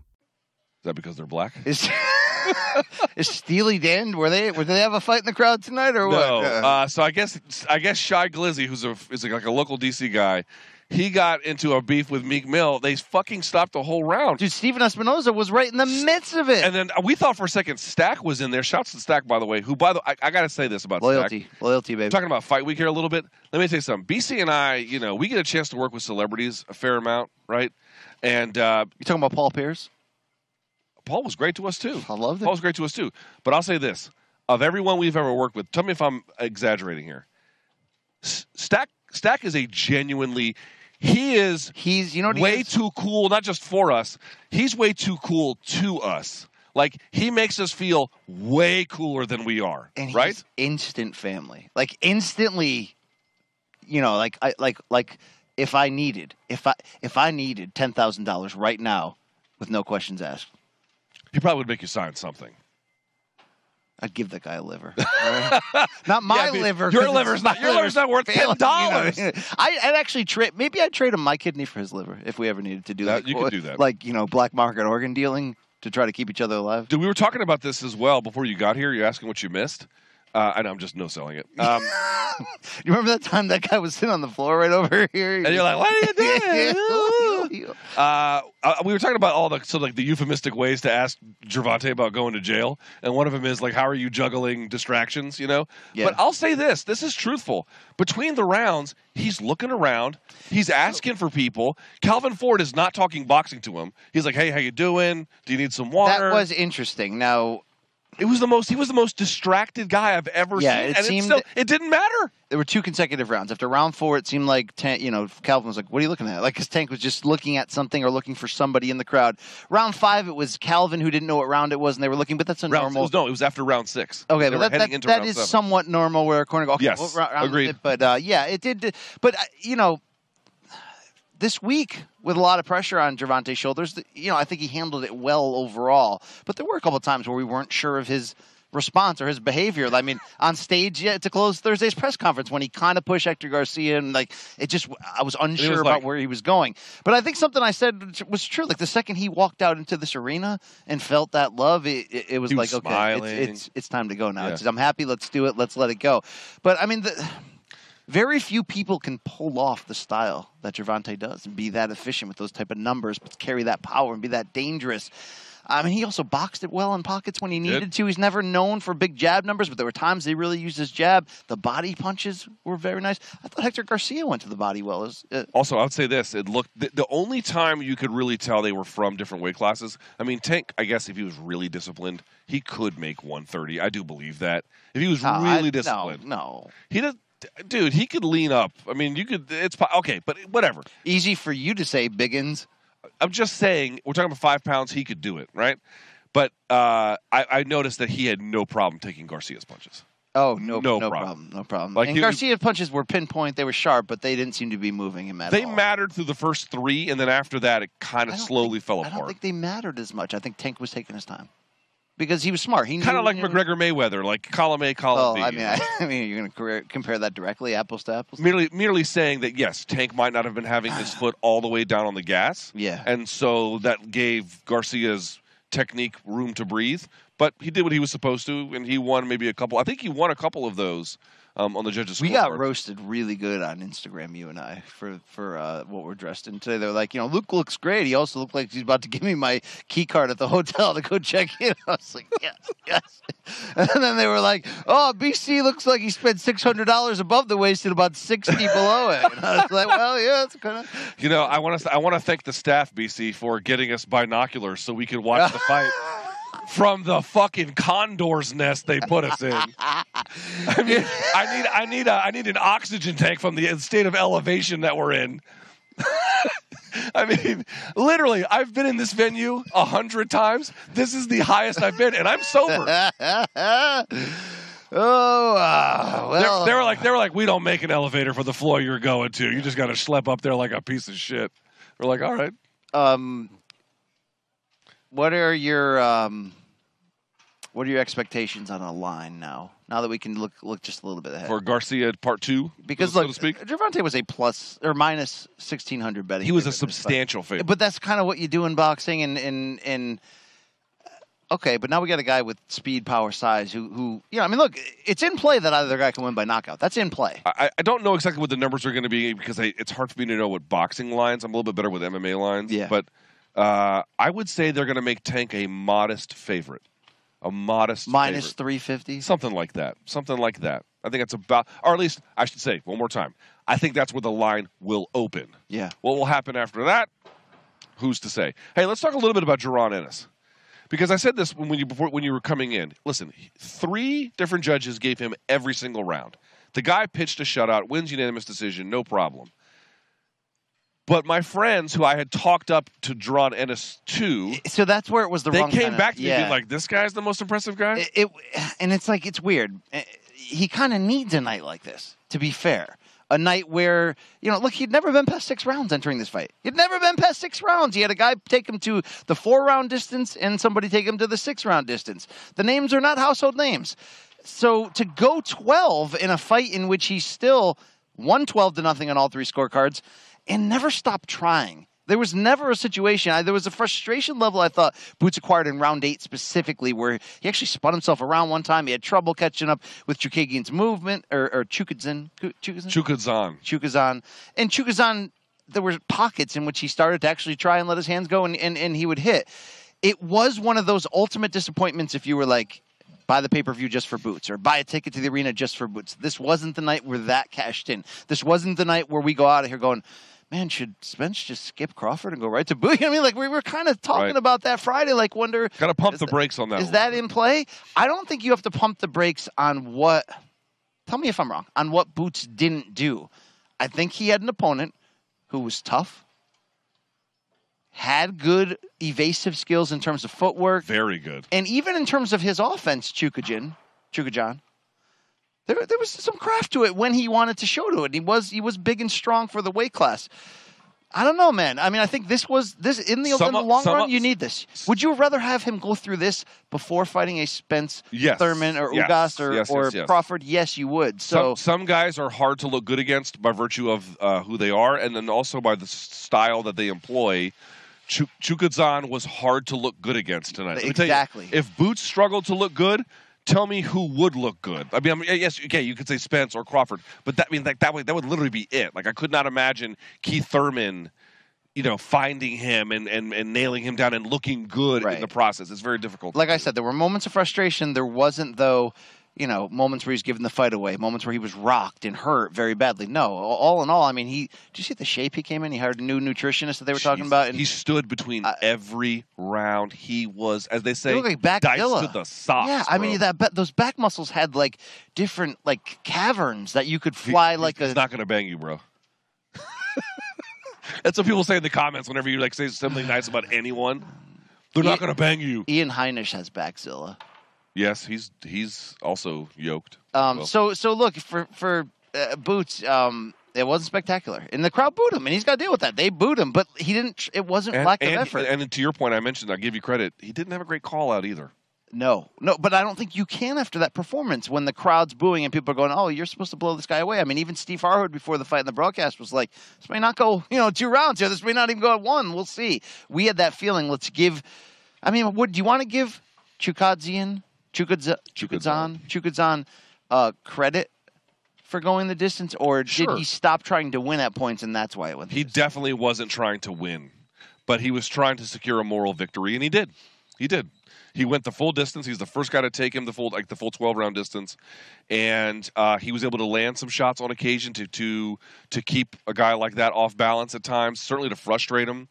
Speaker 3: Is that because they're black?
Speaker 4: Is, is Steely Dan? Were they? Were they have a fight in the crowd tonight or what?
Speaker 3: No.
Speaker 4: Uh,
Speaker 3: Uh, so I guess I guess Shy Glizzy, who's a is like a local DC guy, he got into a beef with Meek Mill. They fucking stopped the whole round.
Speaker 4: dude, Stephen Espinoza was right in the midst of it.
Speaker 3: And then we thought for a second Stack was in there. Shouts to Stack, by the way. Who, by the I, I got to say this about
Speaker 4: loyalty,
Speaker 3: Stack.
Speaker 4: loyalty, baby.
Speaker 3: Talking about fight week here a little bit. Let me tell you something. BC and I, you know, we get a chance to work with celebrities a fair amount, right? And uh,
Speaker 4: you talking about Paul Pierce?
Speaker 3: Paul was great to us too.
Speaker 4: I love that.
Speaker 3: Paul was great to us too. But I'll say this: of everyone we've ever worked with, tell me if I'm exaggerating here. S- Stack Stack is a genuinely he is
Speaker 4: He's, you know what he
Speaker 3: way too cool, not just for us. He's way too cool to us. Like he makes us feel way cooler than we are.
Speaker 4: and he's
Speaker 3: right?
Speaker 4: instant family. Like instantly, you know, like I like like if I needed if I if I needed ten thousand dollars right now, with no questions asked,
Speaker 3: He probably would make you sign something.
Speaker 4: I'd give that guy a liver. Not my
Speaker 3: Yeah,
Speaker 4: liver.
Speaker 3: your liver's not- your liver's not worth $10.
Speaker 4: you know? I, I'd actually trade. Maybe I'd trade him my kidney for his liver if we ever needed to do
Speaker 3: That-
Speaker 4: that.
Speaker 3: you could do that.
Speaker 4: Like you know, black market organ dealing to try to keep each other alive.
Speaker 3: Dude, we were talking about this as well before you got here. You're asking what you missed. Uh, I know I'm just no selling it. Um,
Speaker 4: You remember that time that guy was sitting on the floor right over here?
Speaker 3: and you're like, what are you doing? Uh, uh, we were talking about all the so like the euphemistic ways to ask Gervonta about going to jail, and one of them is like, "How are you juggling distractions?" You know.
Speaker 4: Yeah.
Speaker 3: But I'll say this: this is truthful. Between the rounds, he's looking around, he's asking for people. Calvin Ford is not talking boxing to him. He's like, "Hey, how you doing? Do you need some water?"
Speaker 4: That was interesting. Now
Speaker 3: It was the most. He was the most distracted guy I've ever
Speaker 4: Yeah,
Speaker 3: seen,
Speaker 4: it
Speaker 3: and
Speaker 4: seemed-
Speaker 3: it still it didn't matter.
Speaker 4: there were two consecutive rounds. After round four, it seemed like Tank, you know Calvin was like, "What are you looking at?" Like his Tank was just looking at something or looking for somebody in the crowd. Round five, it was Calvin who didn't know what round it was, and they were looking. But that's a
Speaker 3: Round, it
Speaker 4: normal.
Speaker 3: was, no, it was after round six.
Speaker 4: Okay,
Speaker 3: They
Speaker 4: but that, that,
Speaker 3: into
Speaker 4: that is
Speaker 3: seven.
Speaker 4: somewhat normal where a corner okay,
Speaker 3: Yes,
Speaker 4: what round
Speaker 3: agreed.
Speaker 4: it? But uh, yeah, it did. But uh, you know, this week with a lot of pressure on Gervonta's shoulders, you know, I think he handled it well overall. But there were a couple of times where we weren't sure of his response or his behavior. I mean, on stage yeah, to close Thursday's press conference when he kind of pushed Hector Garcia and like it just I was unsure
Speaker 3: was
Speaker 4: about
Speaker 3: like-
Speaker 4: where he was going. But I think something I said was true. Like the second he walked out into this arena and felt that love, it, it, it was like
Speaker 3: was
Speaker 4: okay, it's, it's it's time to go now.
Speaker 3: Yeah.
Speaker 4: It's, I'm happy. Let's do it. Let's let it go. But I mean the. Very few people can pull off the style that Gervonta does and be that efficient with those type of numbers, but carry that power and be that dangerous. I mean, he also boxed it well in pockets when he needed to. He's never known for big jab numbers, but there were times he really used his jab. The body punches were very nice. I thought Hector Garcia went to the body well. Was, uh,
Speaker 3: Also, I would say this: it looked the, the only time you could really tell they were from different weight classes. I mean, Tank. I guess if he was really disciplined, he could make 130. I do believe that. If he was
Speaker 4: no, I-
Speaker 3: really
Speaker 4: no,
Speaker 3: disciplined,
Speaker 4: no.
Speaker 3: he does. Dude, he could lean up. I mean, you could. It's okay, but whatever.
Speaker 4: Easy for you to say, Biggins.
Speaker 3: I'm just saying, we're talking about five pounds. He could do it, right? But uh, I, I noticed that he had no problem taking Garcia's punches.
Speaker 4: Oh, no,
Speaker 3: No
Speaker 4: no,
Speaker 3: problem.
Speaker 4: problem. No problem.
Speaker 3: Like,
Speaker 4: and
Speaker 3: you-
Speaker 4: Garcia punches were pinpoint. They were sharp, but they didn't seem to be moving him at
Speaker 3: They
Speaker 4: all.
Speaker 3: mattered through the first three, and then after that, it kind of slowly
Speaker 4: think-
Speaker 3: fell
Speaker 4: I don't
Speaker 3: apart.
Speaker 4: think they mattered as much. I think Tank was taking his time because he was smart. He
Speaker 3: Kind of like McGregor Mayweather, like column A,
Speaker 4: Oh,
Speaker 3: column B.
Speaker 4: I mean. I, I mean, you're going to compare that directly, apples to apples.
Speaker 3: merely merely saying that yes, Tank might not have been having his foot all the way down on the gas.
Speaker 4: Yeah.
Speaker 3: And so that gave Garcia's technique room to breathe. But he did what he was supposed to, and he won maybe a couple. I think he won a couple of those um, on the judges.
Speaker 4: We got roasted really good on Instagram, you and I, for for uh, what we're dressed in today. They're like, you know, Luke looks great. He also looked like he's about to give me my key card at the hotel to go check in. I was like, yes, yes. And then they were like, oh, BC looks like he spent six hundred dollars above the waist and about sixty below it. And I was like, well, yeah, it's kind of.
Speaker 3: You know, I want to I want to thank the staff, BC, for getting us binoculars so we could watch the fight from the fucking condor's nest they put us in. I mean, I need I need a I need an oxygen tank from the state of elevation that we're in. I mean, literally, I've been in this venue a hundred times. This is the highest I've been, and I'm sober.
Speaker 4: oh, uh,
Speaker 3: They-
Speaker 4: well,
Speaker 3: they were like, they were like, we don't make an elevator for the floor you're going to. You just got to schlep up there like a piece of shit. We're like, all right.
Speaker 4: um, what are your um, what are your expectations on a line now? Now that we can look look just a little bit ahead.
Speaker 3: For Garcia, part two,
Speaker 4: because
Speaker 3: so
Speaker 4: look,
Speaker 3: to speak.
Speaker 4: Gervonta was a plus or minus sixteen hundred betting.
Speaker 3: He was a
Speaker 4: favorite in this fight.
Speaker 3: substantial favorite.
Speaker 4: But that's kind of what you do in boxing, and and and okay. But now we got a guy with speed, power, size, who who you know. I mean, look, it's in play that either guy can win by knockout. That's in play.
Speaker 3: I, I don't know exactly what the numbers are going to be because I, it's hard for me to know what boxing lines. I'm a little bit better with MMA lines.
Speaker 4: Yeah.
Speaker 3: But uh, I would say they're going to make Tank a modest favorite. A modest
Speaker 4: three fifty.
Speaker 3: Something like that. Something like that. I think that's about, or at least I should say one more time. I think that's where the line will open.
Speaker 4: Yeah.
Speaker 3: What will happen after that? Who's to say? Hey, let's talk a little bit about Jaron Ennis. Because I said this when when you before when you were coming in. Listen, three different judges gave him every single round. The guy pitched a shutout, wins unanimous decision, no problem. But my friends who I had talked up to Jaron Ennis to,
Speaker 4: So that's where it was the
Speaker 3: they
Speaker 4: wrong
Speaker 3: came
Speaker 4: kinda-
Speaker 3: back to me
Speaker 4: yeah.
Speaker 3: being like, "This guy's the most impressive guy."
Speaker 4: it, it and it's like it's weird. Eh, He kind of needs a night like this. To be fair, a night where you know, look, he'd never been past six rounds entering this fight. He'd never been past six rounds. He had a guy take him to the four round distance and somebody take him to the six round distance. The names are not household names. So to go 12 in a fight in which he still won 12 to nothing on all three scorecards and never stopped trying. There was never a situation. I, there was a frustration level I thought Boots acquired in round eight specifically, where he actually spun himself around one time. He had trouble catching up with Chukagian's movement, or, or Chukadzin.
Speaker 3: Chukadzan.
Speaker 4: And Chukazan, there were pockets in which he started to actually try and let his hands go and, and, and he would hit. It was one of those ultimate disappointments if you were like, buy the pay per view just for boots or buy a ticket to the arena just for boots. This wasn't the night where that cashed in. This wasn't the night where we go out of here going, man, should Spence just skip Crawford and go right to boot? I mean, like we were kind of talking
Speaker 3: Right.
Speaker 4: about that Friday, like wonder
Speaker 3: Got to pump the brakes on that.
Speaker 4: is
Speaker 3: one.
Speaker 4: that in play? I don't think you have to pump the brakes on what. Tell me if I'm wrong on what Boots didn't do. I think he had an opponent who was tough, had good evasive skills in terms of footwork,
Speaker 3: very good?
Speaker 4: and even in terms of his offense, Chukajin, Chukajan. There, there was some craft to it when he wanted to show to it. He was he was big and strong for the weight class. I don't know, man. I mean, I think this was this in the, in the long run. You need this. Would you rather have him go through this before fighting a Spence
Speaker 3: Yes.
Speaker 4: Thurman or
Speaker 3: Yes.
Speaker 4: Ugas or,
Speaker 3: Yes,
Speaker 4: or
Speaker 3: yes, yes.
Speaker 4: Crawford? Yes, you would. So
Speaker 3: some, some guys are hard to look good against by virtue of uh, who they are, and then also by the style that they employ. Ch- Chukadzan was hard to look good against tonight. Tell you,
Speaker 4: Exactly.
Speaker 3: if Boots struggled to look good, tell me who would look good. I mean, I mean, yes, okay, you could say Spence or Crawford, but that I mean like that would that would literally be it. Like I could not imagine Keith Thurman, you know, finding him and and, and nailing him down and looking good in the process. It's very difficult.
Speaker 4: like I said, there were moments of frustration. There wasn't though. You know, moments where he's given the fight away, moments where he was rocked and hurt very badly. No, all in all, I mean, he. Did you see the shape he came in? He hired a new nutritionist that they were talking about. And
Speaker 3: he stood between
Speaker 4: I-
Speaker 3: every round. He was, as they say,
Speaker 4: like back
Speaker 3: to the socks.
Speaker 4: Yeah, I mean that those back muscles had like different like caverns that you could fly
Speaker 3: he's-
Speaker 4: like
Speaker 3: he's
Speaker 4: a.
Speaker 3: not going to bang you, bro. That's what people say in the comments whenever you like say something nice about anyone. They're not going to bang you.
Speaker 4: Ian Heinisch has backzilla.
Speaker 3: Yes, he's he's also yoked.
Speaker 4: Um,
Speaker 3: Well,
Speaker 4: so so look for for uh, Boots. Um, it wasn't spectacular, and the crowd booed him, and he's got to deal with that. They booed him, but he didn't. It wasn't
Speaker 3: and,
Speaker 4: lack
Speaker 3: and,
Speaker 4: of effort.
Speaker 3: and to your point, I mentioned, I give you credit. He didn't have a great call out either.
Speaker 4: No, no, but I don't think you can after that performance when the crowd's booing and people are going, "Oh, you're supposed to blow this guy away." I mean, even Steve Farhood before the fight in the broadcast was like, "This may not go, you know, two rounds here. This may not even go at one. We'll see." We had that feeling. Let's give. I mean, what do you want to give Chukadzian, Chukadza, Chukadzan, Chukadzan uh, credit for going the distance, or
Speaker 3: Sure.
Speaker 4: did he stop trying to win at points and that's why it went?
Speaker 3: He definitely wasn't trying to win, but he was trying to secure a moral victory, and he did. He did. He went the full distance. He's the first guy to take him the full like the full twelve round distance, and uh, he was able to land some shots on occasion to to to keep a guy like that off balance at times. Certainly to frustrate him,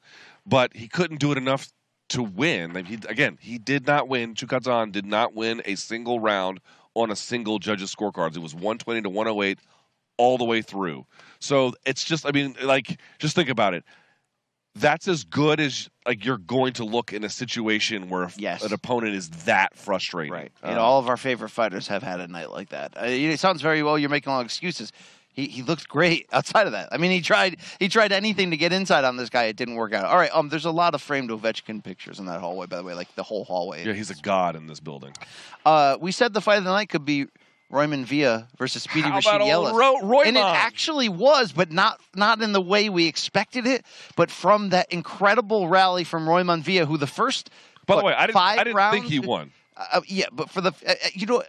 Speaker 3: but he couldn't do it enough to win. I mean, he, again, he did not win. Chukadzan did not win a single round on a single judge's scorecards. It was one twenty to one hundred eight all the way through. So it's just, I mean, like, just think about it. That's as good as like you're going to look in a situation where
Speaker 4: Yes.
Speaker 3: an opponent is that frustrating.
Speaker 4: Right.
Speaker 3: Um,
Speaker 4: And all of our favorite fighters have had a night like that. Uh, it sounds very well. You're making all excuses. He, he looked great outside of that. I mean, he tried he tried anything to get inside on this guy. It didn't work out. All right. Um. There's a lot of framed Ovechkin pictures in that hallway. By the way, like the whole hallway.
Speaker 3: yeah, he's a god in this building.
Speaker 4: Uh. We said the fight of the night could be Roiman Villa versus Speedy
Speaker 3: How
Speaker 4: Rashid
Speaker 3: old Ro- Roiman?
Speaker 4: And it actually was, but not not in the way we expected it. But from that incredible rally from Roiman Villa, who the first
Speaker 3: By
Speaker 4: what,
Speaker 3: the way, I didn't,
Speaker 4: five
Speaker 3: I didn't
Speaker 4: rounds,
Speaker 3: think he won.
Speaker 4: uh, yeah, but for the uh, uh, you know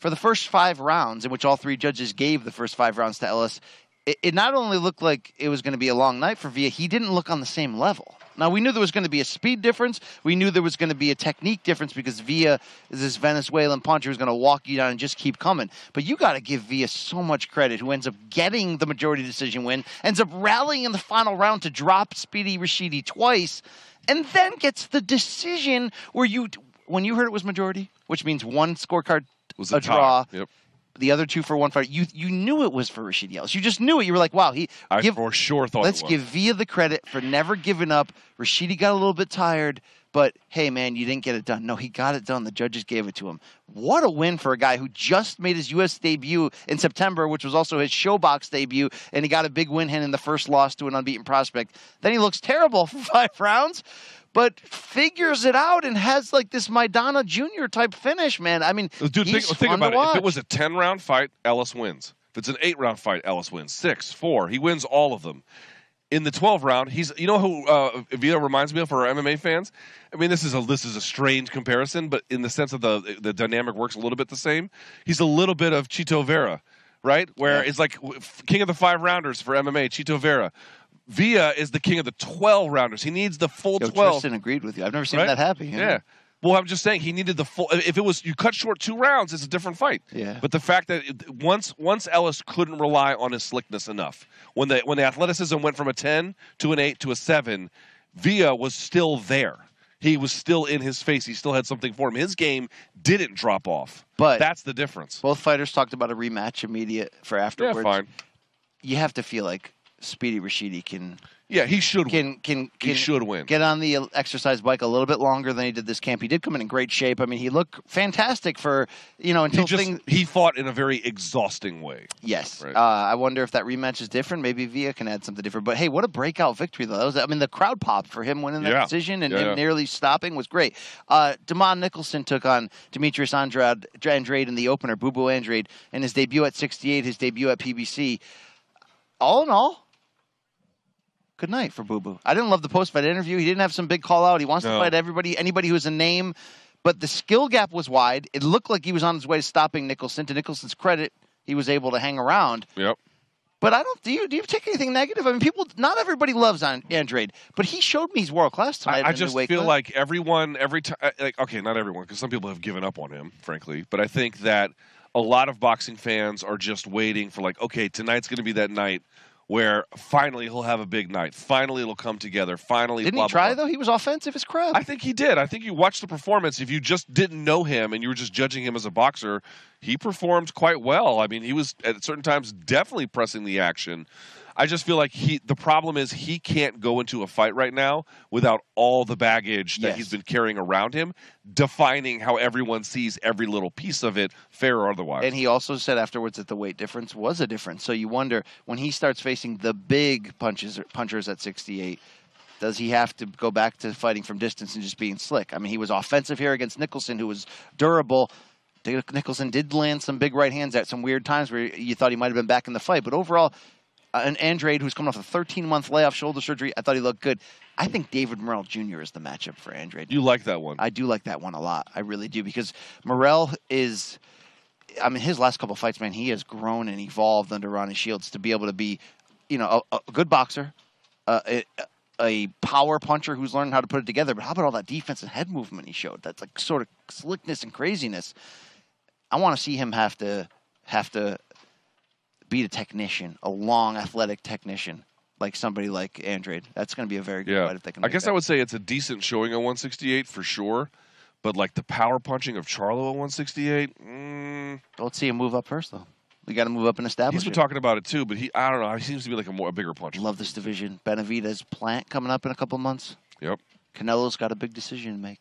Speaker 4: for the first five rounds, in which all three judges gave the first five rounds to Ellis, it, it not only looked like it was going to be a long night for Villa, he didn't look on the same level. Now we knew there was going to be a speed difference. We knew there was going to be a technique difference because Villa is this Venezuelan puncher who's going to walk you down and just keep coming. But you got to give Villa so much credit, who ends up getting the majority decision win, ends up rallying in the final round to drop Speedy Rashidi twice, and then gets the decision where you when you heard it was majority, which means one scorecard
Speaker 3: Was
Speaker 4: a,
Speaker 3: a
Speaker 4: draw,
Speaker 3: Yep.
Speaker 4: the other two for one fight. You you knew it was for Rashid Ellis. You just knew it. You were like, wow, he
Speaker 3: I
Speaker 4: give,
Speaker 3: for sure thought.
Speaker 4: let's give Villa the credit for never giving up. Rashidi got a little bit tired, but hey, man, you didn't get it done. No, he got it done. The judges gave it to him. What a win for a guy who just made his U.S. debut in September, which was also his ShoBox debut, and he got a big win hand in the first loss to an unbeaten prospect. Then he looks terrible for five rounds. But figures it out and has like this Maidana Jr. type finish, man. I mean,
Speaker 3: Dude, think, think about it. If it was a 10 round fight, Ellis wins. If it's an eight round fight, Ellis wins. Six, four. He wins all of them. In the 12 round, he's you know who uh, Villa reminds me of for our MMA fans. I mean, this is a this is a strange comparison, but in the sense of the the dynamic works a little bit the same. He's a little bit of Chito Vera, right? Where
Speaker 4: Yeah.
Speaker 3: it's like king of the five rounders for MMA, Chito Vera. Villa is the king of the 12 rounders. He needs the full
Speaker 4: Yo,
Speaker 3: 12.
Speaker 4: Tristan agreed with you. I've never seen
Speaker 3: right?
Speaker 4: that know?
Speaker 3: Yeah. Well, I'm just saying he needed the full. If it was you cut short two rounds, it's a different fight.
Speaker 4: Yeah.
Speaker 3: But the fact that it, once once Ellis couldn't rely on his slickness enough, when the when the athleticism went from a ten to an eight to a seven, Villa was still there. He was still in his face. He still had something for him. His game didn't drop off.
Speaker 4: But-
Speaker 3: that's the difference.
Speaker 4: Both fighters talked about a rematch immediate for afterwards.
Speaker 3: Yeah, fine.
Speaker 4: You have to feel like Speedy Rashidi can
Speaker 3: Yeah, he should
Speaker 4: can can can
Speaker 3: He should win.
Speaker 4: get on the exercise bike a little bit longer than he did this camp. He did come in in great shape. I mean, he looked fantastic for you know
Speaker 3: He
Speaker 4: until
Speaker 3: just
Speaker 4: things.
Speaker 3: he fought in a very exhausting way.
Speaker 4: Yes,
Speaker 3: Right.
Speaker 4: uh, I wonder if that rematch is different. Maybe Villa can add something different. But hey, what a breakout victory though! That was, I mean, the crowd popped for him winning that
Speaker 3: Yeah.
Speaker 4: decision and,
Speaker 3: Yeah, yeah.
Speaker 4: nearly stopping was great. Uh, Demond Nicholson took on Demetrius Andrade, Andrade in the opener. Boo Boo Andrade in his debut at 68, his debut at PBC. All in all, good night for Boo Boo. I didn't love the post fight interview. He didn't have some big call out. He wants
Speaker 3: No.
Speaker 4: to fight everybody, anybody who's a name. But the skill gap was wide. It looked like he was on his way to stopping Nicholson. To Nicholson's credit, he was able to hang around.
Speaker 3: Yep.
Speaker 4: But I don't. Do you do you take anything negative? I mean, people. Not everybody loves on Andrade, but he showed me he's world class tonight.
Speaker 3: I, I just feel like everyone, every time, uh, like okay, not everyone, because some people have given up on him, frankly. But I think that a lot of boxing fans are just waiting for like, okay, tonight's going to be that night where finally he'll have a big night. Finally, it'll come together. Finally,
Speaker 4: didn't
Speaker 3: blah,
Speaker 4: he try
Speaker 3: blah, blah.
Speaker 4: though? He was offensive as crap.
Speaker 3: I think he did. I think you watched the performance. If you just didn't know him and you were just judging him as a boxer, he performed quite well. I mean, he was at certain times definitely pressing the action. I just feel like he. The problem is he can't go into a fight right now without all the baggage that
Speaker 4: Yes.
Speaker 3: he's been carrying around him, defining how everyone sees every little piece of it, fair or otherwise.
Speaker 4: And he also said afterwards that the weight difference was a difference. So you wonder when he starts facing the big punches punchers at 68, does he have to go back to fighting from distance and just being slick? I mean, he was offensive here against Nicholson, who was durable. Nicholson did land some big right hands at some weird times where you thought he might have been back in the fight, but overall, uh, an Andrade who's coming off a 13 month layoff shoulder surgery, I thought he looked good. I think David Morrell Jr. is the matchup for Andrade.
Speaker 3: you like that one?
Speaker 4: I do like that one a lot. I really do because Morrell is. I mean, his last couple fights, man, he has grown and evolved under Ronnie Shields to be able to be, you know, a, a good boxer, uh, a, a power puncher who's learning how to put it together. But how about all that defense and head movement he showed? That's like sort of slickness and craziness. I want to see him have to have to beat a technician, a long athletic technician, like somebody like Andrade. That's going to be a very good
Speaker 3: yeah.
Speaker 4: fight if they can.
Speaker 3: I guess
Speaker 4: that.
Speaker 3: I would say it's a decent showing at 168 for sure. But like the power punching of Charlo at 168, mm,
Speaker 4: Let's see him move up first, though. We got to move up and establish.
Speaker 3: he's been
Speaker 4: it.
Speaker 3: talking about it too. But he, I don't know, he seems to be like a more a bigger puncher.
Speaker 4: Love this division. Benavides Plant coming up in a couple months.
Speaker 3: Yep.
Speaker 4: Canelo's got a big decision to make.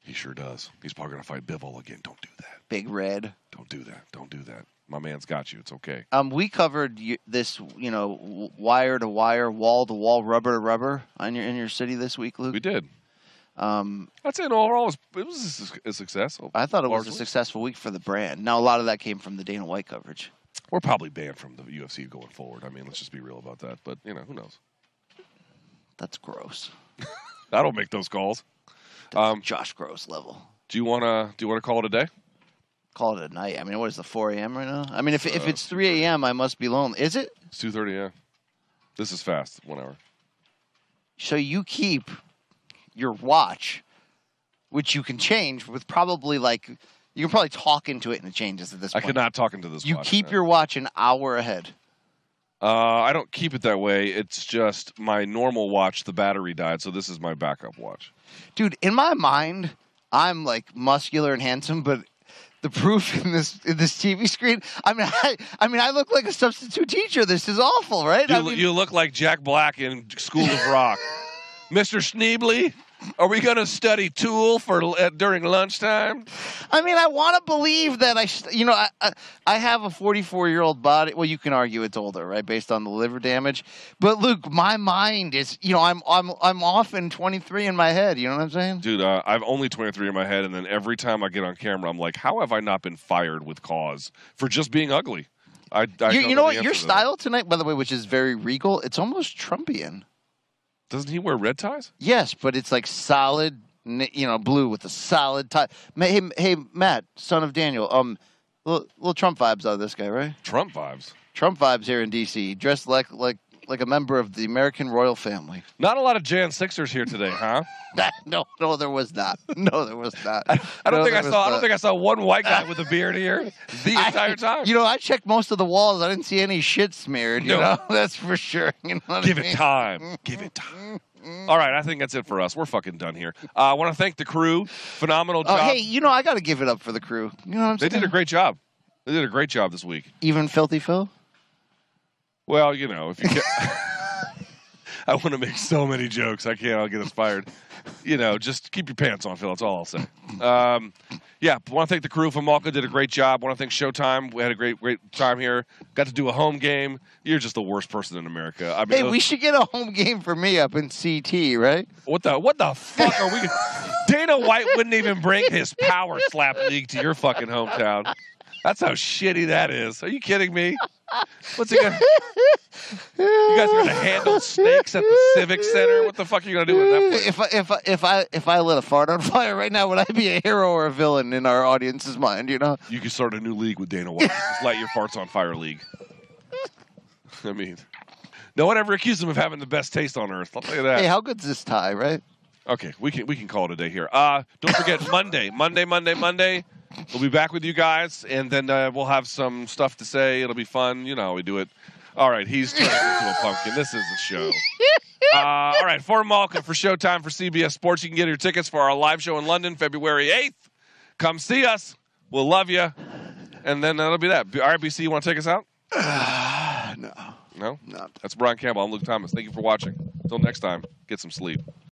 Speaker 3: He sure does. He's probably going to fight Bivol again. Don't do that.
Speaker 4: Big Red.
Speaker 3: Don't do that. Don't do that. My man's got you. It's okay.
Speaker 4: Um, we covered y- this, you know, wire to wire, wall to wall, rubber to rubber on your in your city this week, Luke.
Speaker 3: We did.
Speaker 4: Um,
Speaker 3: I'd say overall it was, it was a a success.
Speaker 4: I thought it was a successful week for the brand. Now a lot of that came from the Dana White coverage.
Speaker 3: We're probably banned from the UFC going forward. I mean, let's just be real about that. But you know, who knows?
Speaker 4: That's gross.
Speaker 3: I don't make those calls. Um,
Speaker 4: Josh Gross level.
Speaker 3: do you wanna do you wanna call it a day?
Speaker 4: Call it a night. I mean, what is the 4 a.m. right now? I mean, if,
Speaker 3: Uh,
Speaker 4: if it's 3 a.m., I must be lonely. Is it?
Speaker 3: It's two thirty. Yeah. This is fast. One hour.
Speaker 4: So you keep your watch, which you can change with probably like you can probably talk into it and it changes at this point.
Speaker 3: I
Speaker 4: point.
Speaker 3: cannot talk into this.
Speaker 4: You
Speaker 3: watch,
Speaker 4: keep
Speaker 3: no.
Speaker 4: your watch an hour ahead.
Speaker 3: Uh, I don't keep it that way. It's just my normal watch. The battery died, so this is my backup watch.
Speaker 4: Dude, in my mind, I'm like muscular and handsome, but the proof in this in this TV screen, I mean I, I mean I look like a substitute teacher. This is awful, right?
Speaker 3: You,
Speaker 4: I mean,
Speaker 3: you look like Jack Black in School of Rock, Mr. Schneebly. Are we going to study Tool for uh, during lunchtime?
Speaker 4: I mean, I want to believe that I, st- you know, I, I, I have a 44 year old body. Well, you can argue it's older, right, based on the liver damage. But Luke, my mind is, you know, I'm, I'm, I'm often 23 in my head. You know what I'm saying?
Speaker 3: Dude, uh, I've only 23 in my head, and then every time I get on camera, I'm like, how have I not been fired with cause for just being ugly? I, I
Speaker 4: you,
Speaker 3: don't
Speaker 4: you know
Speaker 3: the
Speaker 4: what? Your
Speaker 3: answer to that.
Speaker 4: style tonight, by the way, which is very regal. It's almost Trumpian.
Speaker 3: Doesn't he wear red ties?
Speaker 4: Yes, but it's like solid, you know, blue with a solid tie. Hey, hey, Matt, son of Daniel. Um, little, little Trump vibes out of this guy, right?
Speaker 3: Trump vibes.
Speaker 4: Trump vibes here in D.C. Dressed like like like a member of the American royal family.
Speaker 3: Not a lot of Jan Sixers here today, huh?
Speaker 4: no, no, there was not. No, there was not.
Speaker 3: I don't
Speaker 4: No,
Speaker 3: think I saw. I don't think I saw one white guy with a beard here the
Speaker 4: I-
Speaker 3: entire time.
Speaker 4: You know, I checked most of the walls. I didn't see any shit smeared. You
Speaker 3: No.
Speaker 4: know, that's for sure. You know what
Speaker 3: Give
Speaker 4: I
Speaker 3: it time. Give it time. All right, I think that's it for us. We're fucking done here. Uh, I want to thank the crew. Phenomenal
Speaker 4: Oh,
Speaker 3: job.
Speaker 4: hey, you know, I got to give it up for the crew. You know what I'm
Speaker 3: they
Speaker 4: saying?
Speaker 3: did a great job. They did a great job this week.
Speaker 4: Even filthy Phil.
Speaker 3: Well, you know, if you. Ca- I want to make so many jokes. I can't. I'll get us fired. You know, just keep your pants on, Phil. That's all I'll say. Um, yeah, want to thank the crew from Malka. Did a great job. Want to thank Showtime. We had a great, great time here. Got to do a home game. You're just the worst person in America. I mean,
Speaker 4: Hey, we should get a home game for me up in CT, right?
Speaker 3: what the what the fuck are we? Dana White wouldn't even bring his power slap league to your fucking hometown. That's how shitty that is. Are you kidding me? What's he gonna? You guys are gonna handle snakes at the Civic Center? What the fuck are you gonna do with that? Place?
Speaker 4: If I, if I, if I if I lit a fart on fire right now, would I be a hero or a villain in our audience's mind? You know,
Speaker 3: You could start a new league with Dana White. Just light your farts on fire league. I mean, no one ever accused him of having the best taste on earth. I'll tell you that.
Speaker 4: hey, how good's this tie, right?
Speaker 3: Okay, we can we can call it a day here. Uh, don't forget Monday, Monday, Monday, Monday. We'll be back with you guys, and then uh, we'll have some stuff to say. It'll be fun. You know, we do it. All right, he's turning into a pumpkin. This is a show. Uh, all right, for Malcolm, for Showtime, for CBS Sports, you can get your tickets for our live show in London, February 8th. Come see us. We'll love you. And then that'll be that. RBC, you want to take us out?
Speaker 4: No,
Speaker 3: No?
Speaker 4: no.
Speaker 3: That's Brian Campbell. I'm Luke Thomas. Thank you for watching. Until next time, get some sleep.